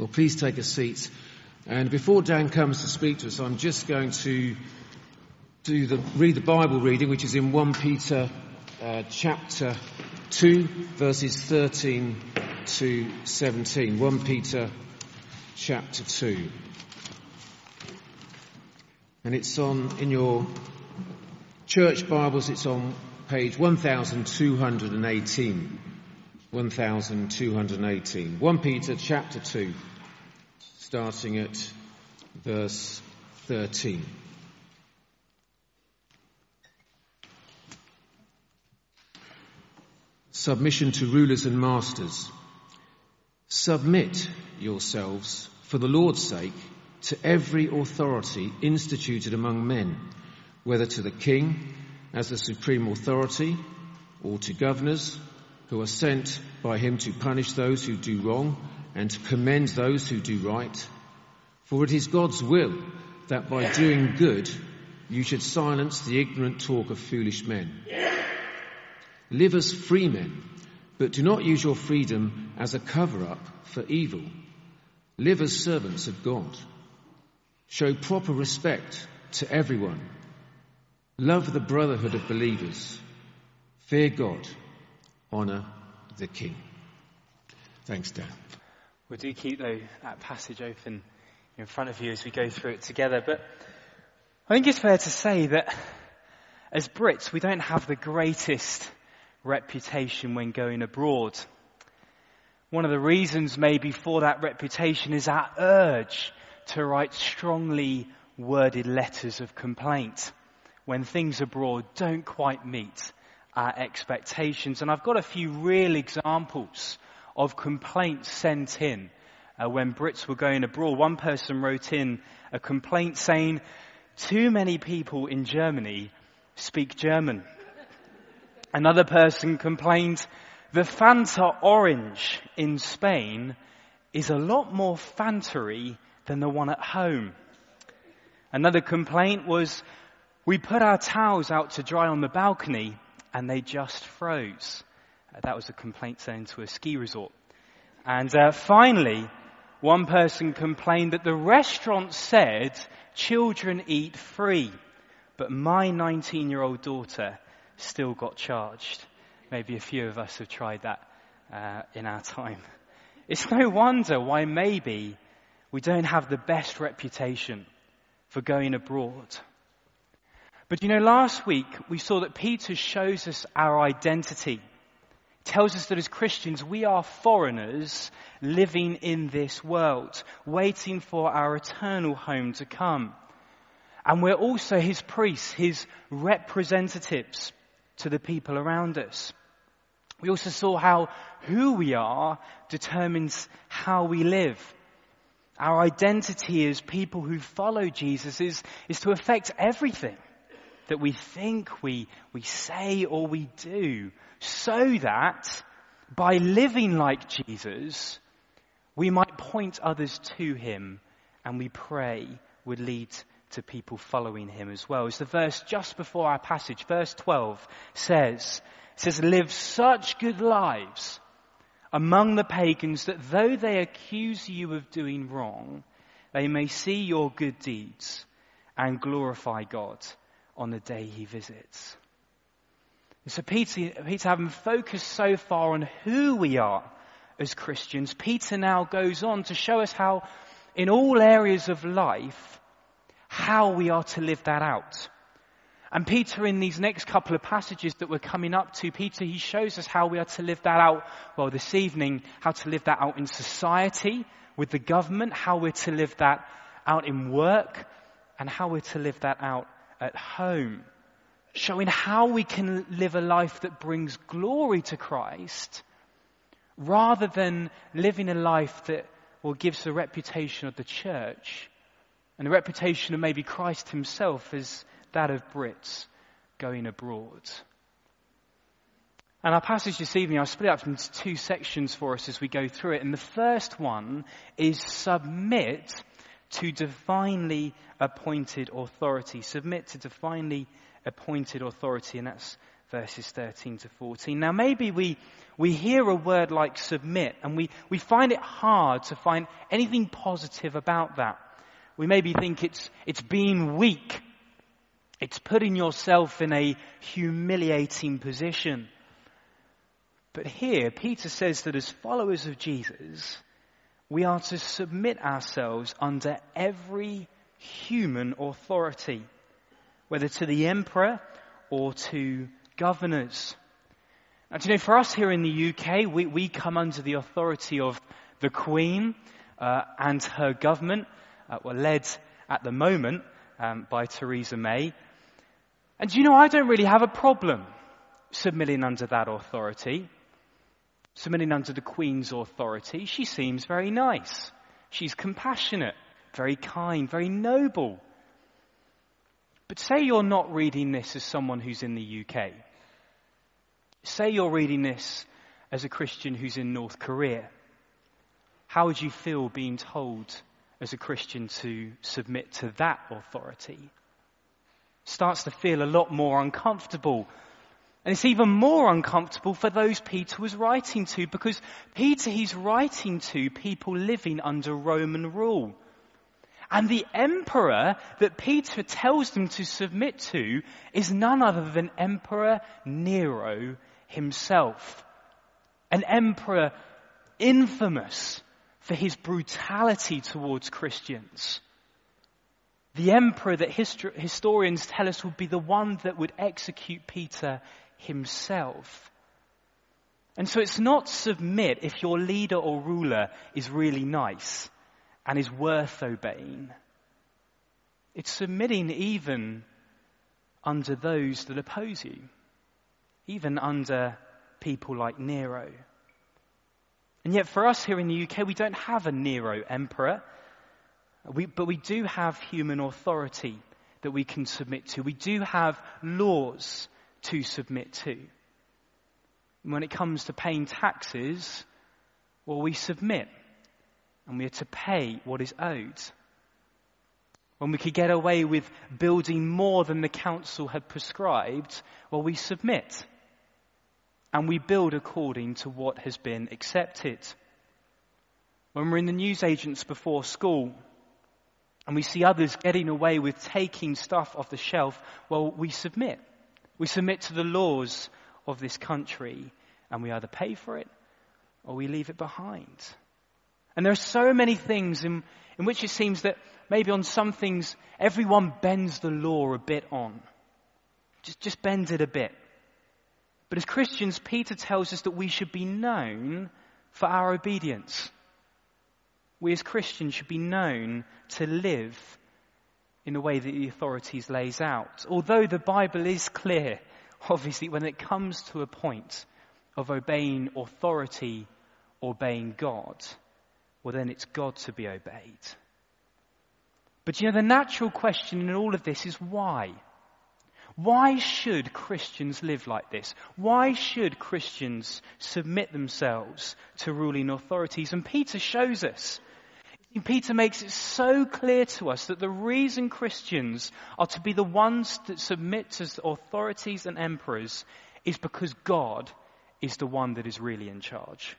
Well, please take a seat. And before Dan comes to speak to us, I'm just going to do the, read the Bible reading, which is in 1 Peter uh, chapter 2, verses 13 to 17. 1 Peter chapter 2. And it's on, in your church Bibles, it's on page 1218. 1218. 1 Peter chapter 2 starting at verse 13. Submission to rulers and masters. Submit yourselves for the Lord's sake to every authority instituted among men, whether to the king as the supreme authority or to governors who are sent by him to punish those who do wrong and to commend those who do right. For it is God's will that by doing good you should silence the ignorant talk of foolish men. Live as free men, but do not use your freedom as a cover up for evil. Live as servants of God. Show proper respect to everyone. Love the brotherhood of believers. Fear God. Honor the King. Thanks, Dan. We do keep though, that passage open in front of you as we go through it together. But I think it's fair to say that as Brits, we don't have the greatest reputation when going abroad. One of the reasons maybe for that reputation is our urge to write strongly worded letters of complaint when things abroad don't quite meet our expectations. And I've got a few real examples of complaints sent in uh, when Brits were going abroad. One person wrote in a complaint saying, too many people in Germany speak German. Another person complained, the Fanta orange in Spain is a lot more Fantery than the one at home. Another complaint was, we put our towels out to dry on the balcony and they just froze. Uh, that was a complaint sent to a ski resort. And uh, finally, one person complained that the restaurant said children eat free, but my 19 year old daughter still got charged. Maybe a few of us have tried that uh, in our time. It's no wonder why maybe we don't have the best reputation for going abroad. But you know, last week we saw that Peter shows us our identity tells us that as Christians, we are foreigners living in this world, waiting for our eternal home to come. And we're also his priests, his representatives to the people around us. We also saw how who we are determines how we live. Our identity as people who follow Jesus is, is to affect everything that we think, we, we say, or we do, so that by living like Jesus, we might point others to him and we pray would lead to people following him as well. As the verse just before our passage, verse 12 says, says, live such good lives among the pagans that though they accuse you of doing wrong, they may see your good deeds and glorify God on the day he visits. And so Peter, Peter having focused so far on who we are as Christians, Peter now goes on to show us how in all areas of life, how we are to live that out. And Peter, in these next couple of passages that we're coming up to, Peter, he shows us how we are to live that out, well, this evening, how to live that out in society, with the government, how we're to live that out in work, and how we're to live that out at home, showing how we can live a life that brings glory to Christ rather than living a life that well, gives the reputation of the church and the reputation of maybe Christ himself as that of Brits going abroad. And our passage this evening, I'll split it up into two sections for us as we go through it. And the first one is submit to divinely appointed authority. Submit to divinely appointed authority, and that's verses 13 to 14. Now maybe we, we hear a word like submit and we, we find it hard to find anything positive about that. We maybe think it's, it's being weak. It's putting yourself in a humiliating position. But here, Peter says that as followers of Jesus, we are to submit ourselves under every human authority, whether to the emperor or to governors. Now, do you know, for us here in the UK, we, we come under the authority of the Queen uh, and her government. Uh, we're led at the moment um, by Theresa May. And do you know, I don't really have a problem submitting under that authority, submitting under the Queen's authority. She seems very nice. She's compassionate, very kind, very noble. But say you're not reading this as someone who's in the UK. Say you're reading this as a Christian who's in North Korea. How would you feel being told as a Christian to submit to that authority? Starts to feel a lot more uncomfortable. And it's even more uncomfortable for those Peter was writing to because Peter, he's writing to people living under Roman rule. And the emperor that Peter tells them to submit to is none other than Emperor Nero himself. An emperor infamous for his brutality towards Christians. The emperor that histor- historians tell us would be the one that would execute Peter himself. And so it's not submit if your leader or ruler is really nice and is worth obeying. It's submitting even under those that oppose you even under people like Nero. And yet, for us here in the UK, we don't have a Nero emperor, we, but we do have human authority that we can submit to. We do have laws to submit to. And when it comes to paying taxes, well, we submit and we are to pay what is owed. When we could get away with building more than the council had prescribed, well, we submit and we build according to what has been accepted. When we're in the newsagents before school and we see others getting away with taking stuff off the shelf, well, we submit. We submit to the laws of this country and we either pay for it or we leave it behind. And there are so many things in, in which it seems that maybe on some things everyone bends the law a bit on. Just, just bend it a bit. But as Christians, Peter tells us that we should be known for our obedience. We as Christians should be known to live in the way that the authorities lays out. Although the Bible is clear, obviously, when it comes to a point of obeying authority, obeying God, well then it's God to be obeyed. But you know, the natural question in all of this is why? Why should Christians live like this? Why should Christians submit themselves to ruling authorities? And Peter shows us. Peter makes it so clear to us that the reason Christians are to be the ones that submit to authorities and emperors is because God is the one that is really in charge.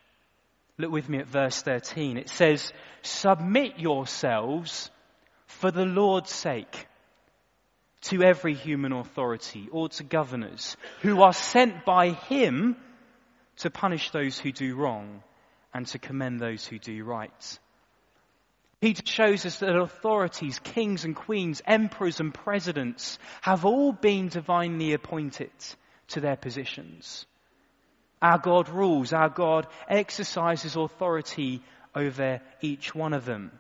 Look with me at verse 13. It says, Submit yourselves for the Lord's sake to every human authority or to governors who are sent by him to punish those who do wrong and to commend those who do right. Peter shows us that authorities, kings and queens, emperors and presidents have all been divinely appointed to their positions. Our God rules, our God exercises authority over each one of them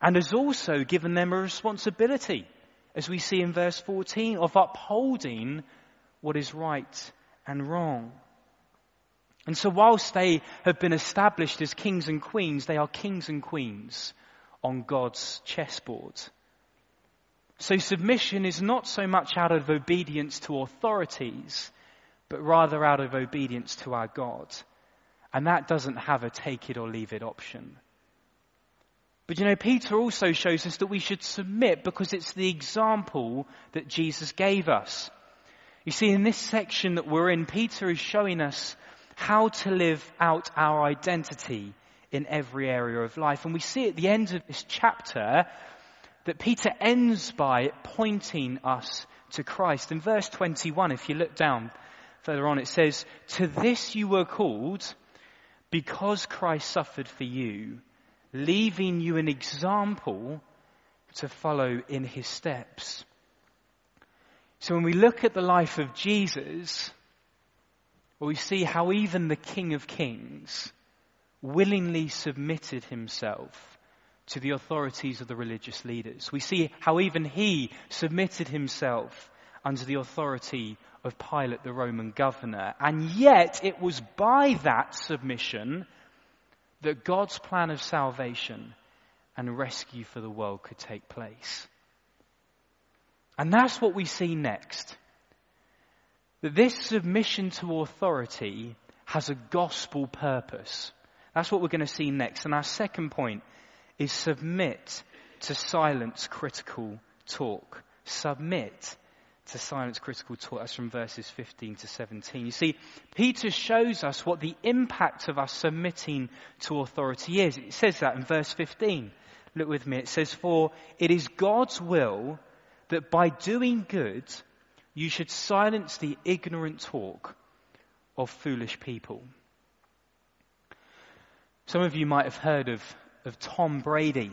and has also given them a responsibility as we see in verse 14, of upholding what is right and wrong. And so, whilst they have been established as kings and queens, they are kings and queens on God's chessboard. So, submission is not so much out of obedience to authorities, but rather out of obedience to our God. And that doesn't have a take it or leave it option. But you know, Peter also shows us that we should submit because it's the example that Jesus gave us. You see, in this section that we're in, Peter is showing us how to live out our identity in every area of life. And we see at the end of this chapter that Peter ends by pointing us to Christ. In verse 21, if you look down further on, it says, To this you were called because Christ suffered for you, leaving you an example to follow in his steps. So when we look at the life of Jesus, well, we see how even the King of Kings willingly submitted himself to the authorities of the religious leaders. We see how even he submitted himself under the authority of Pilate, the Roman governor. And yet it was by that submission that God's plan of salvation and rescue for the world could take place. And that's what we see next. That this submission to authority has a gospel purpose. That's what we're going to see next. And our second point is submit to silence critical talk. Submit to silence critical talk. That's from verses 15 to 17. You see, Peter shows us what the impact of us submitting to authority is. It says that in verse 15. Look with me. It says, For it is God's will that by doing good, you should silence the ignorant talk of foolish people. Some of you might have heard of, of Tom Brady.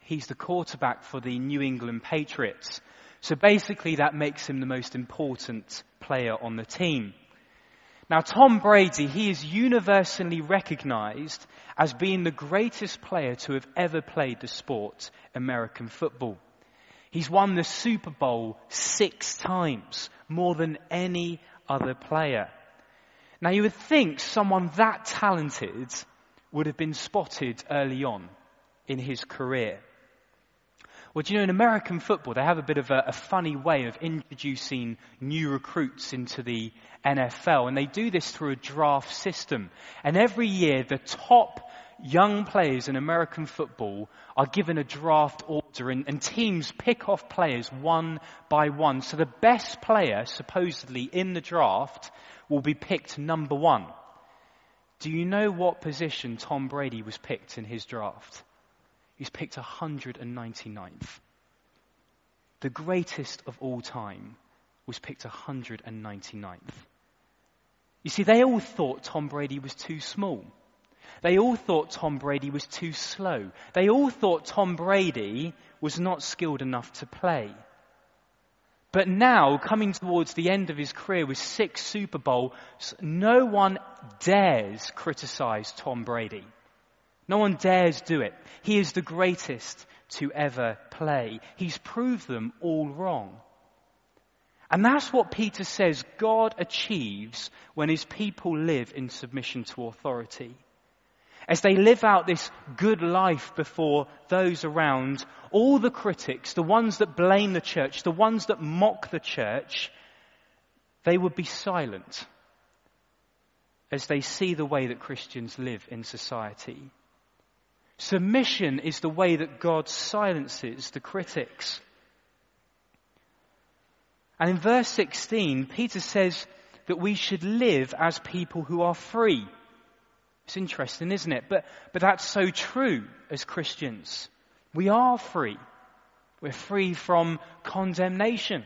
He's the quarterback for the New England Patriots. So basically that makes him the most important player on the team. Now Tom Brady, he is universally recognized as being the greatest player to have ever played the sport, American football. He's won the Super Bowl six times, more than any other player. Now you would think someone that talented would have been spotted early on in his career. Well, do you know, in American football, they have a bit of a, a, funny way of introducing new recruits into the NFL, and they do this through a draft system. And every year, the top young players in American football are given a draft order, and, and teams pick off players one by one. So the best player, supposedly, in the draft will be picked number one. Do you know what position Tom Brady was picked in his draft? He's picked 199th. The greatest of all time was picked 199th. You see, they all thought Tom Brady was too small. They all thought Tom Brady was too slow. They all thought Tom Brady was not skilled enough to play. But now, coming towards the end of his career with six Super Bowls, no one dares criticize Tom Brady. No one dares do it. He is the greatest to ever play. He's proved them all wrong. And that's what Peter says God achieves when his people live in submission to authority. As they live out this good life before those around, all the critics, the ones that blame the church, the ones that mock the church, they would be silent as they see the way that Christians live in society. Submission is the way that God silences the critics. And in verse 16, Peter says that we should live as people who are free. It's interesting, isn't it? But, but that's so true as Christians. We are free. We're free from condemnation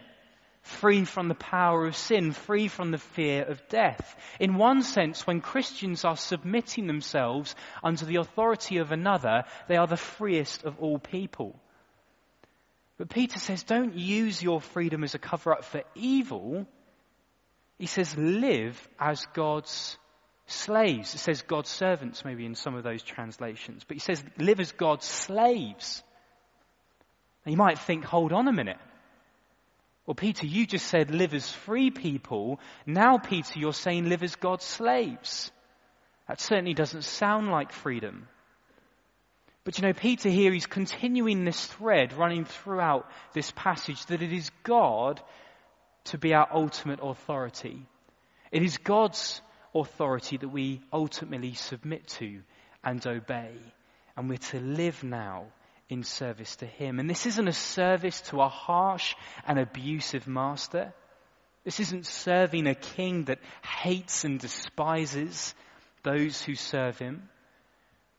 free from the power of sin, free from the fear of death. In one sense, when Christians are submitting themselves under the authority of another, they are the freest of all people. But Peter says, don't use your freedom as a cover up for evil. He says, live as God's slaves. It says God's servants, maybe in some of those translations. But he says, live as God's slaves. Now you might think, hold on a minute. Well, Peter, you just said live as free people. Now, Peter, you're saying live as God's slaves. That certainly doesn't sound like freedom. But you know, Peter here, he's continuing this thread running throughout this passage that it is God to be our ultimate authority. It is God's authority that we ultimately submit to and obey. And we're to live now in service to Him. And this isn't a service to a harsh and abusive master. This isn't serving a king that hates and despises those who serve him.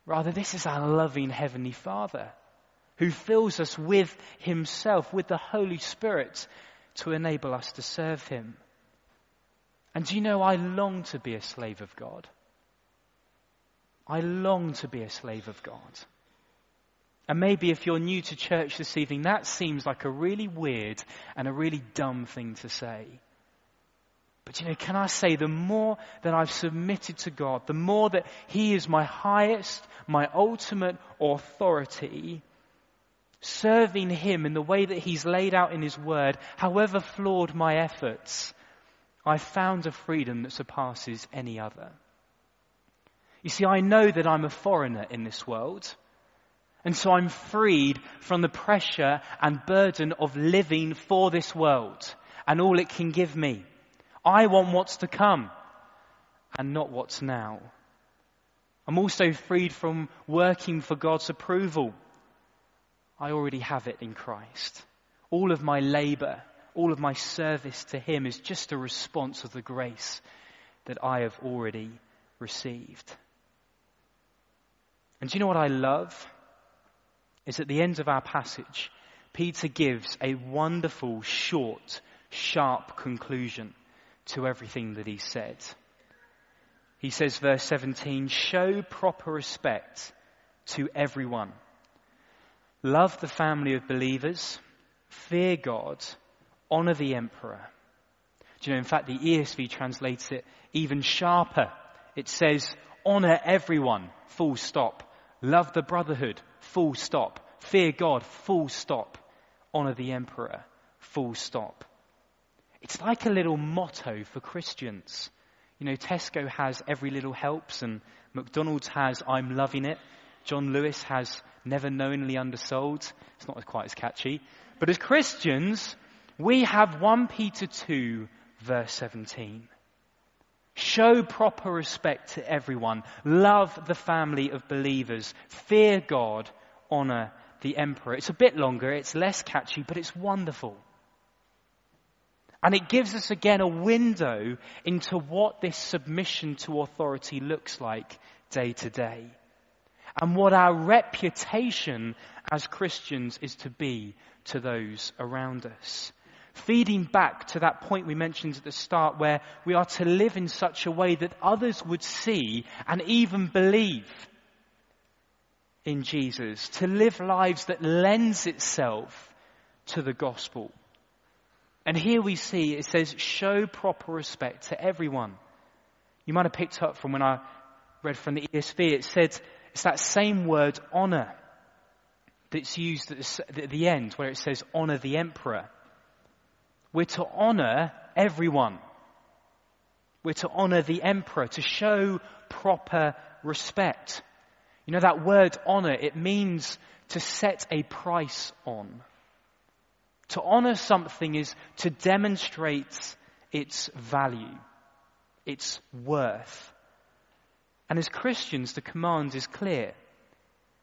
Rather, this is our loving Heavenly Father who fills us with Himself, with the Holy Spirit to enable us to serve Him. And do you know, I long to be a slave of God. I long to be a slave of God. And maybe if you're new to church this evening, that seems like a really weird and a really dumb thing to say. But you know, can I say the more that I've submitted to God, the more that He is my highest, my ultimate authority, serving Him in the way that He's laid out in His Word, however flawed my efforts, I've found a freedom that surpasses any other. You see, I know that I'm a foreigner in this world. And so I'm freed from the pressure and burden of living for this world and all it can give me. I want what's to come and not what's now. I'm also freed from working for God's approval. I already have it in Christ. All of my labor, all of my service to Him is just a response of the grace that I have already received. And do you know what I love? Is at the end of our passage, Peter gives a wonderful, short, sharp conclusion to everything that he said. He says, verse 17, show proper respect to everyone. Love the family of believers. Fear God. Honor the emperor. Do you know, in fact, the ESV translates it even sharper. It says, honor everyone. Full stop. Love the brotherhood. Full stop. Fear God. Full stop. Honor the emperor. Full stop. It's like a little motto for Christians. You know, Tesco has every little helps and McDonald's has I'm loving it. John Lewis has never knowingly undersold. It's not quite as catchy. But as Christians, we have 1 Peter 2 verse 17. Show proper respect to everyone. Love the family of believers. Fear God. Honor the emperor. It's a bit longer. It's less catchy, but it's wonderful. And it gives us again a window into what this submission to authority looks like day to day. And what our reputation as Christians is to be to those around us. Feeding back to that point we mentioned at the start where we are to live in such a way that others would see and even believe in Jesus. To live lives that lends itself to the gospel. And here we see it says, show proper respect to everyone. You might have picked up from when I read from the ESV, it said, it's that same word honor that's used at the end where it says honor the emperor. We're to honor everyone. We're to honor the emperor, to show proper respect. You know that word honor, it means to set a price on. To honor something is to demonstrate its value, its worth. And as Christians, the command is clear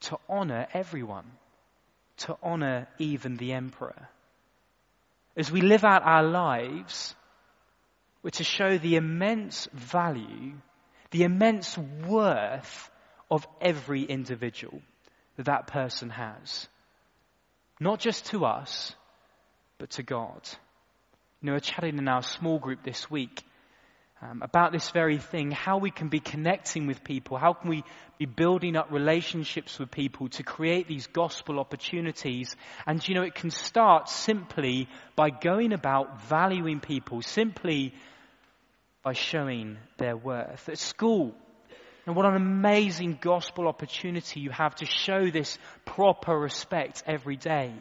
to honor everyone, to honor even the emperor. As we live out our lives, we're to show the immense value, the immense worth of every individual that that person has. Not just to us, but to God. You know, we're chatting in our small group this week um, about this very thing, how we can be connecting with people, how can we be building up relationships with people to create these gospel opportunities. And you know, it can start simply by going about valuing people, simply by showing their worth. At school, and what an amazing gospel opportunity you have to show this proper respect every day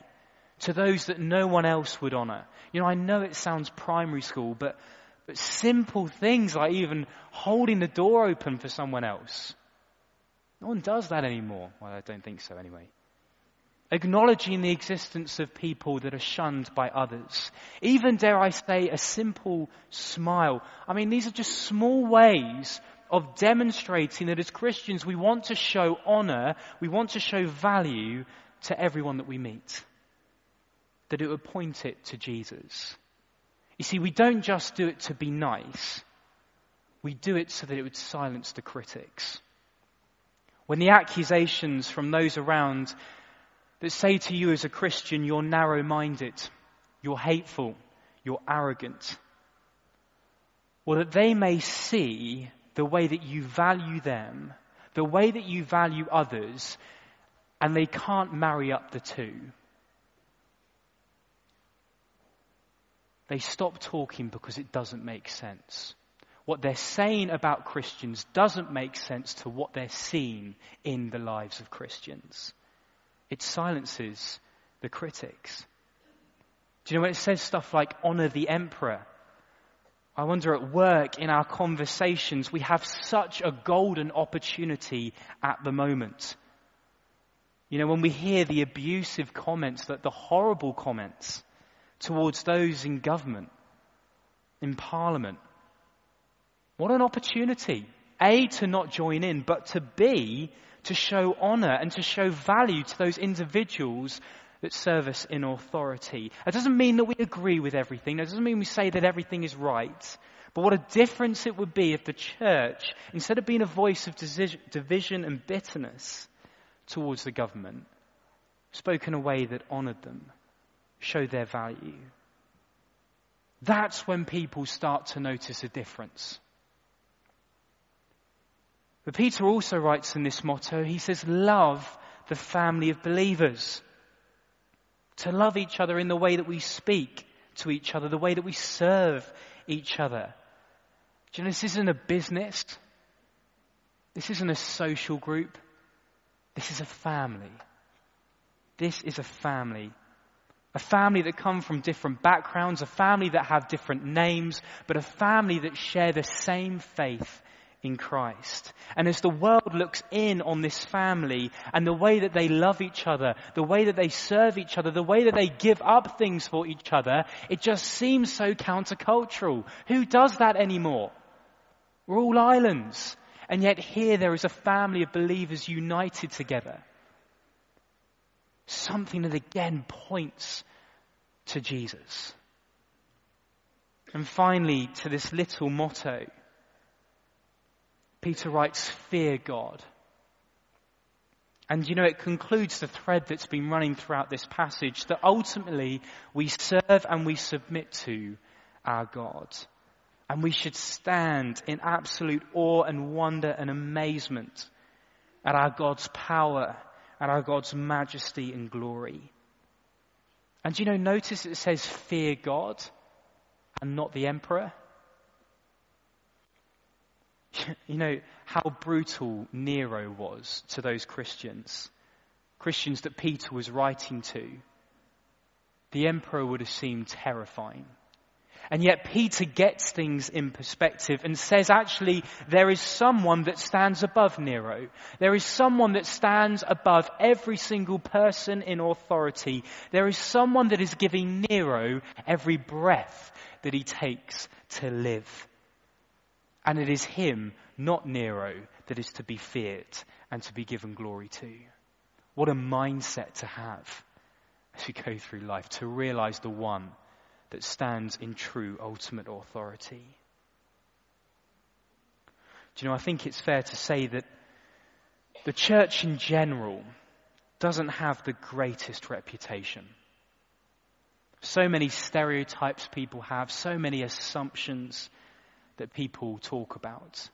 to those that no one else would honor. You know, I know it sounds primary school, but, but simple things like even holding the door open for someone else. No one does that anymore. Well, I don't think so anyway. Acknowledging the existence of people that are shunned by others. Even, dare I say, a simple smile. I mean, these are just small ways of demonstrating that as Christians we want to show honor, we want to show value to everyone that we meet that it would point it to Jesus. You see, we don't just do it to be nice. We do it so that it would silence the critics. When the accusations from those around that say to you as a Christian, you're narrow minded, you're hateful, you're arrogant, well, that they may see the way that you value them, the way that you value others, and they can't marry up the two. They stop talking because it doesn't make sense. What they're saying about Christians doesn't make sense to what they're seeing in the lives of Christians. It silences the critics. Do you know when it says stuff like honor the emperor? I wonder at work, in our conversations, we have such a golden opportunity at the moment. You know, when we hear the abusive comments, that the horrible comments towards those in government, in parliament, what an opportunity. A, to not join in, but to B, to show honor and to show value to those individuals that serve us in authority. That doesn't mean that we agree with everything. That doesn't mean we say that everything is right. But what a difference it would be if the church, instead of being a voice of division and bitterness towards the government, spoke in a way that honored them, showed their value. That's when people start to notice a difference. But Peter also writes in this motto, he says, love the family of believers to love each other in the way that we speak to each other, the way that we serve each other. Do you know, this isn't a business. This isn't a social group. This is a family. This is a family. A family that come from different backgrounds, a family that have different names, but a family that share the same faith in Christ. And as the world looks in on this family and the way that they love each other, the way that they serve each other, the way that they give up things for each other, it just seems so countercultural. Who does that anymore? We're all islands. And yet here there is a family of believers united together. Something that again points to Jesus. And finally, to this little motto Peter writes, Fear God. And you know, it concludes the thread that's been running throughout this passage that ultimately we serve and we submit to our God. And we should stand in absolute awe and wonder and amazement at our God's power, at our God's majesty and glory. And you know, notice it says fear God and not the emperor. you know how brutal Nero was to those Christians, Christians that Peter was writing to. The emperor would have seemed terrifying. And yet Peter gets things in perspective and says actually there is someone that stands above Nero. There is someone that stands above every single person in authority. There is someone that is giving Nero every breath that he takes to live. And it is him, not Nero, that is to be feared and to be given glory to. What a mindset to have as we go through life, to realize the one that stands in true ultimate authority. Do you know, I think it's fair to say that the church in general doesn't have the greatest reputation. So many stereotypes people have, so many assumptions that people talk about.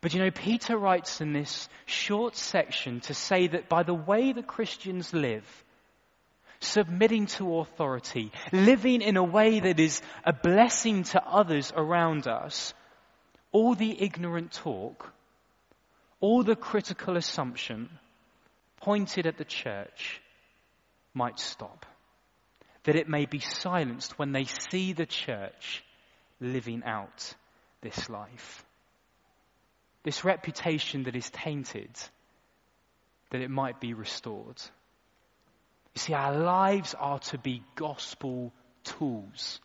But you know, Peter writes in this short section to say that by the way the Christians live, submitting to authority, living in a way that is a blessing to others around us, all the ignorant talk, all the critical assumption pointed at the church might stop. That it may be silenced when they see the church living out this life. This reputation that is tainted, that it might be restored. You see, our lives are to be gospel tools,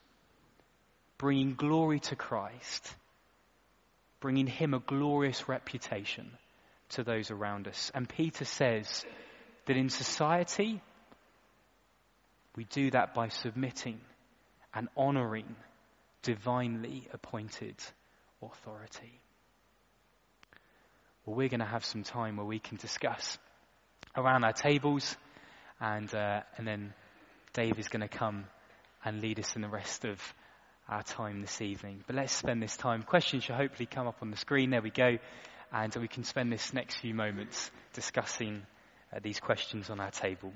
bringing glory to Christ, bringing Him a glorious reputation to those around us. And Peter says that in society, we do that by submitting and honoring divinely appointed authority. Well, we're going to have some time where we can discuss around our tables, and, uh, and then Dave is going to come and lead us in the rest of our time this evening. But let's spend this time. Questions should hopefully come up on the screen. There we go. And we can spend this next few moments discussing uh, these questions on our table.